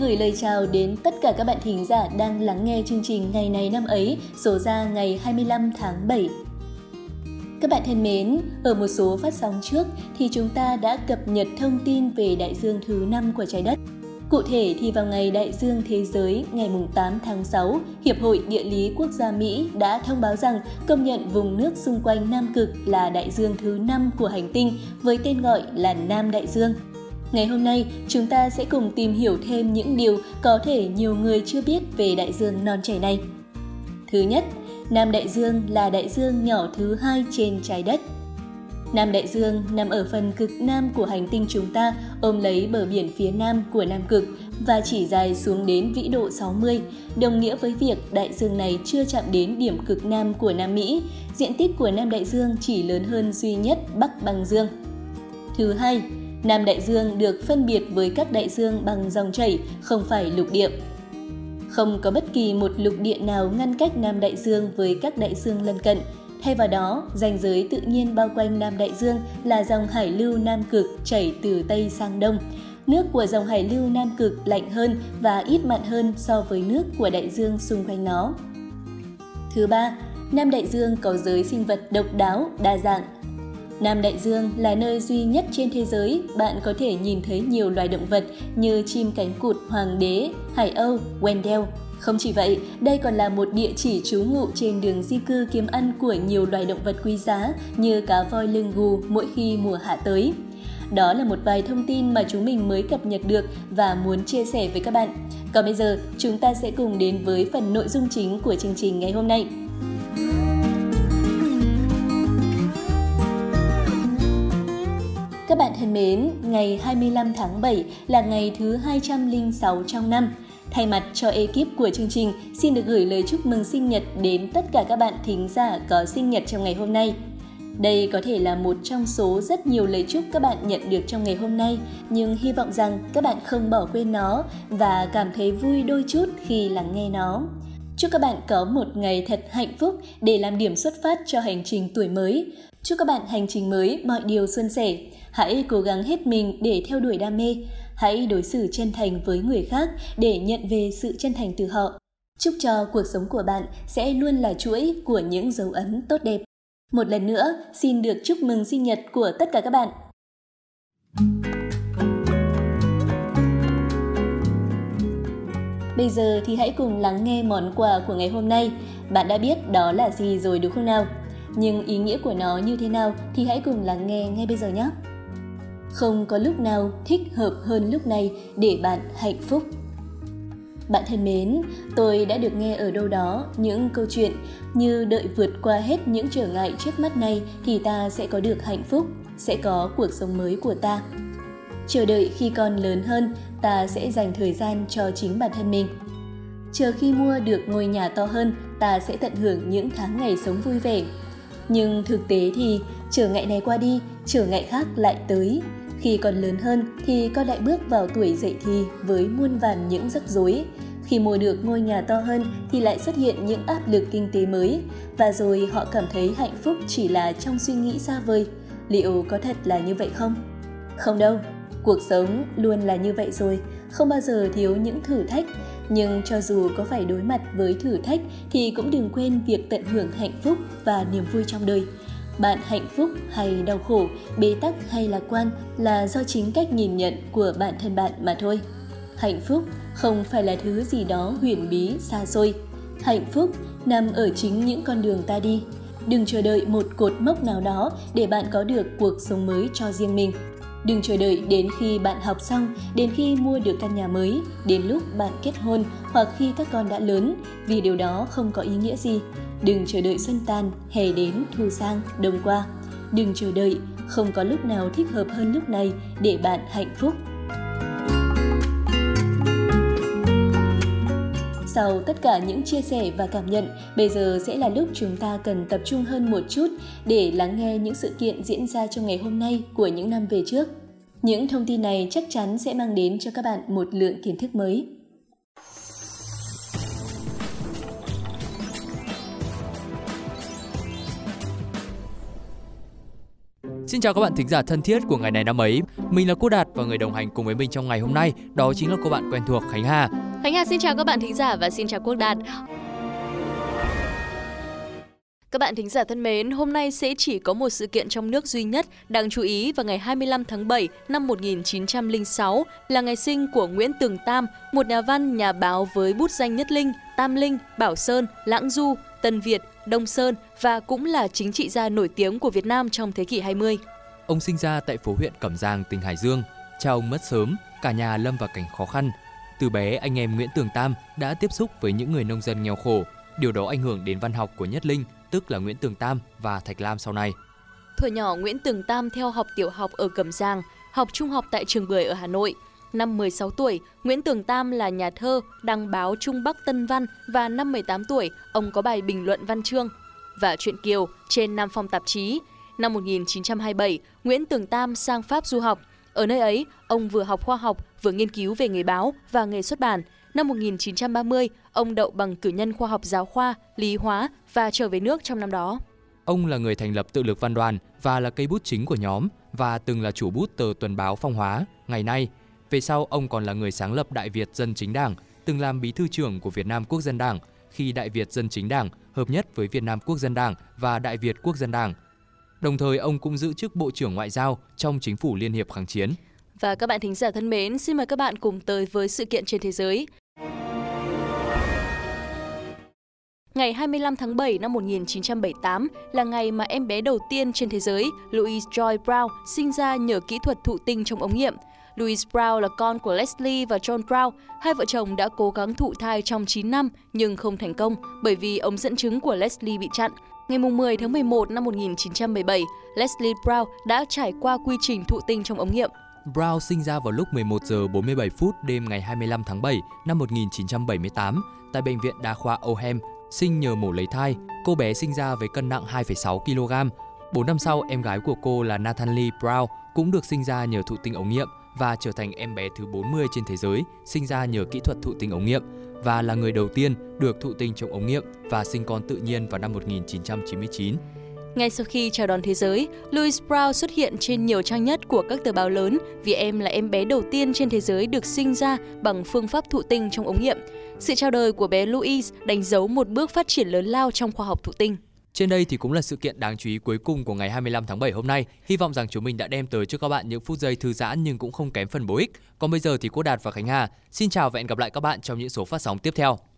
gửi lời chào đến tất cả các bạn thính giả đang lắng nghe chương trình ngày này năm ấy, số ra ngày 25 tháng 7. Các bạn thân mến, ở một số phát sóng trước thì chúng ta đã cập nhật thông tin về đại dương thứ năm của trái đất. Cụ thể thì vào ngày Đại dương Thế giới ngày 8 tháng 6, Hiệp hội Địa lý Quốc gia Mỹ đã thông báo rằng công nhận vùng nước xung quanh Nam Cực là đại dương thứ năm của hành tinh với tên gọi là Nam Đại Dương. Ngày hôm nay, chúng ta sẽ cùng tìm hiểu thêm những điều có thể nhiều người chưa biết về đại dương non trẻ này. Thứ nhất, Nam Đại Dương là đại dương nhỏ thứ hai trên trái đất. Nam Đại Dương nằm ở phần cực nam của hành tinh chúng ta, ôm lấy bờ biển phía nam của Nam Cực và chỉ dài xuống đến vĩ độ 60, đồng nghĩa với việc đại dương này chưa chạm đến điểm cực nam của Nam Mỹ. Diện tích của Nam Đại Dương chỉ lớn hơn duy nhất Bắc Băng Dương. Thứ hai, Nam Đại Dương được phân biệt với các đại dương bằng dòng chảy, không phải lục địa. Không có bất kỳ một lục địa nào ngăn cách Nam Đại Dương với các đại dương lân cận. Thay vào đó, ranh giới tự nhiên bao quanh Nam Đại Dương là dòng hải lưu Nam Cực chảy từ Tây sang Đông. Nước của dòng hải lưu Nam Cực lạnh hơn và ít mặn hơn so với nước của đại dương xung quanh nó. Thứ ba, Nam Đại Dương có giới sinh vật độc đáo, đa dạng, Nam Đại Dương là nơi duy nhất trên thế giới bạn có thể nhìn thấy nhiều loài động vật như chim cánh cụt hoàng đế, hải âu, Wendell. Không chỉ vậy, đây còn là một địa chỉ trú ngụ trên đường di cư kiếm ăn của nhiều loài động vật quý giá như cá voi lưng gù mỗi khi mùa hạ tới. Đó là một vài thông tin mà chúng mình mới cập nhật được và muốn chia sẻ với các bạn. Còn bây giờ, chúng ta sẽ cùng đến với phần nội dung chính của chương trình ngày hôm nay. Bạn thân mến, ngày 25 tháng 7 là ngày thứ 206 trong năm. Thay mặt cho ekip của chương trình, xin được gửi lời chúc mừng sinh nhật đến tất cả các bạn thính giả có sinh nhật trong ngày hôm nay. Đây có thể là một trong số rất nhiều lời chúc các bạn nhận được trong ngày hôm nay, nhưng hy vọng rằng các bạn không bỏ quên nó và cảm thấy vui đôi chút khi lắng nghe nó. Chúc các bạn có một ngày thật hạnh phúc để làm điểm xuất phát cho hành trình tuổi mới. Chúc các bạn hành trình mới mọi điều suôn sẻ. Hãy cố gắng hết mình để theo đuổi đam mê. Hãy đối xử chân thành với người khác để nhận về sự chân thành từ họ. Chúc cho cuộc sống của bạn sẽ luôn là chuỗi của những dấu ấn tốt đẹp. Một lần nữa, xin được chúc mừng sinh nhật của tất cả các bạn. Bây giờ thì hãy cùng lắng nghe món quà của ngày hôm nay. Bạn đã biết đó là gì rồi đúng không nào? Nhưng ý nghĩa của nó như thế nào thì hãy cùng lắng nghe ngay bây giờ nhé. Không có lúc nào thích hợp hơn lúc này để bạn hạnh phúc. Bạn thân mến, tôi đã được nghe ở đâu đó những câu chuyện như đợi vượt qua hết những trở ngại trước mắt này thì ta sẽ có được hạnh phúc, sẽ có cuộc sống mới của ta. Chờ đợi khi con lớn hơn, ta sẽ dành thời gian cho chính bản thân mình. Chờ khi mua được ngôi nhà to hơn, ta sẽ tận hưởng những tháng ngày sống vui vẻ. Nhưng thực tế thì trở ngại này qua đi, trở ngại khác lại tới. Khi còn lớn hơn thì con lại bước vào tuổi dậy thì với muôn vàn những rắc rối. Khi mua được ngôi nhà to hơn thì lại xuất hiện những áp lực kinh tế mới và rồi họ cảm thấy hạnh phúc chỉ là trong suy nghĩ xa vời. Liệu có thật là như vậy không? Không đâu, cuộc sống luôn là như vậy rồi, không bao giờ thiếu những thử thách, nhưng cho dù có phải đối mặt với thử thách thì cũng đừng quên việc tận hưởng hạnh phúc và niềm vui trong đời. Bạn hạnh phúc hay đau khổ, bế tắc hay lạc quan là do chính cách nhìn nhận của bản thân bạn mà thôi. Hạnh phúc không phải là thứ gì đó huyền bí, xa xôi. Hạnh phúc nằm ở chính những con đường ta đi. Đừng chờ đợi một cột mốc nào đó để bạn có được cuộc sống mới cho riêng mình. Đừng chờ đợi đến khi bạn học xong, đến khi mua được căn nhà mới, đến lúc bạn kết hôn hoặc khi các con đã lớn, vì điều đó không có ý nghĩa gì. Đừng chờ đợi xuân tan, hè đến, thu sang, đông qua. Đừng chờ đợi, không có lúc nào thích hợp hơn lúc này để bạn hạnh phúc. Sau tất cả những chia sẻ và cảm nhận, bây giờ sẽ là lúc chúng ta cần tập trung hơn một chút để lắng nghe những sự kiện diễn ra trong ngày hôm nay của những năm về trước. Những thông tin này chắc chắn sẽ mang đến cho các bạn một lượng kiến thức mới. Xin chào các bạn thính giả thân thiết của ngày này năm ấy. Mình là Cô Đạt và người đồng hành cùng với mình trong ngày hôm nay đó chính là cô bạn quen thuộc Khánh Hà. Khánh Hà xin chào các bạn thính giả và xin chào Quốc Đạt. Các bạn thính giả thân mến, hôm nay sẽ chỉ có một sự kiện trong nước duy nhất đáng chú ý vào ngày 25 tháng 7 năm 1906 là ngày sinh của Nguyễn Tường Tam, một nhà văn, nhà báo với bút danh Nhất Linh, Tam Linh, Bảo Sơn, Lãng Du, Tân Việt, Đông Sơn và cũng là chính trị gia nổi tiếng của Việt Nam trong thế kỷ 20. Ông sinh ra tại phố huyện Cẩm Giang, tỉnh Hải Dương. Cha ông mất sớm, cả nhà lâm vào cảnh khó khăn. Từ bé, anh em Nguyễn Tường Tam đã tiếp xúc với những người nông dân nghèo khổ. Điều đó ảnh hưởng đến văn học của Nhất Linh, tức là Nguyễn Tường Tam và Thạch Lam sau này. Thuở nhỏ Nguyễn Tường Tam theo học tiểu học ở Cẩm Giang, học trung học tại trường Bưởi ở Hà Nội. Năm 16 tuổi, Nguyễn Tường Tam là nhà thơ, đăng báo Trung Bắc Tân Văn và năm 18 tuổi, ông có bài bình luận văn chương và truyện Kiều trên Nam Phong tạp chí. Năm 1927, Nguyễn Tường Tam sang Pháp du học. Ở nơi ấy, ông vừa học khoa học, vừa nghiên cứu về nghề báo và nghề xuất bản. Năm 1930, ông đậu bằng cử nhân khoa học giáo khoa, lý hóa và trở về nước trong năm đó. Ông là người thành lập tự lực văn đoàn và là cây bút chính của nhóm và từng là chủ bút tờ tuần báo Phong Hóa. Ngày nay, về sau ông còn là người sáng lập Đại Việt Dân Chính Đảng, từng làm bí thư trưởng của Việt Nam Quốc dân Đảng khi Đại Việt Dân Chính Đảng hợp nhất với Việt Nam Quốc dân Đảng và Đại Việt Quốc dân Đảng. Đồng thời ông cũng giữ chức Bộ trưởng Ngoại giao trong chính phủ Liên hiệp kháng chiến. Và các bạn thính giả thân mến, xin mời các bạn cùng tới với sự kiện trên thế giới. Ngày 25 tháng 7 năm 1978 là ngày mà em bé đầu tiên trên thế giới, Louise Joy Brown, sinh ra nhờ kỹ thuật thụ tinh trong ống nghiệm. Louise Brown là con của Leslie và John Brown. Hai vợ chồng đã cố gắng thụ thai trong 9 năm nhưng không thành công bởi vì ống dẫn chứng của Leslie bị chặn. Ngày 10 tháng 11 năm 1917, Leslie Brown đã trải qua quy trình thụ tinh trong ống nghiệm. Brown sinh ra vào lúc 11 giờ 47 phút đêm ngày 25 tháng 7 năm 1978 tại bệnh viện đa khoa Ohem, sinh nhờ mổ lấy thai. Cô bé sinh ra với cân nặng 2,6 kg. 4 năm sau, em gái của cô là Nathalie Brown cũng được sinh ra nhờ thụ tinh ống nghiệm và trở thành em bé thứ 40 trên thế giới sinh ra nhờ kỹ thuật thụ tinh ống nghiệm và là người đầu tiên được thụ tinh trong ống nghiệm và sinh con tự nhiên vào năm 1999. Ngay sau khi chào đón thế giới, Louis Brown xuất hiện trên nhiều trang nhất của các tờ báo lớn vì em là em bé đầu tiên trên thế giới được sinh ra bằng phương pháp thụ tinh trong ống nghiệm. Sự chào đời của bé Louis đánh dấu một bước phát triển lớn lao trong khoa học thụ tinh. Trên đây thì cũng là sự kiện đáng chú ý cuối cùng của ngày 25 tháng 7 hôm nay. Hy vọng rằng chúng mình đã đem tới cho các bạn những phút giây thư giãn nhưng cũng không kém phần bổ ích. Còn bây giờ thì Cô Đạt và Khánh Hà xin chào và hẹn gặp lại các bạn trong những số phát sóng tiếp theo.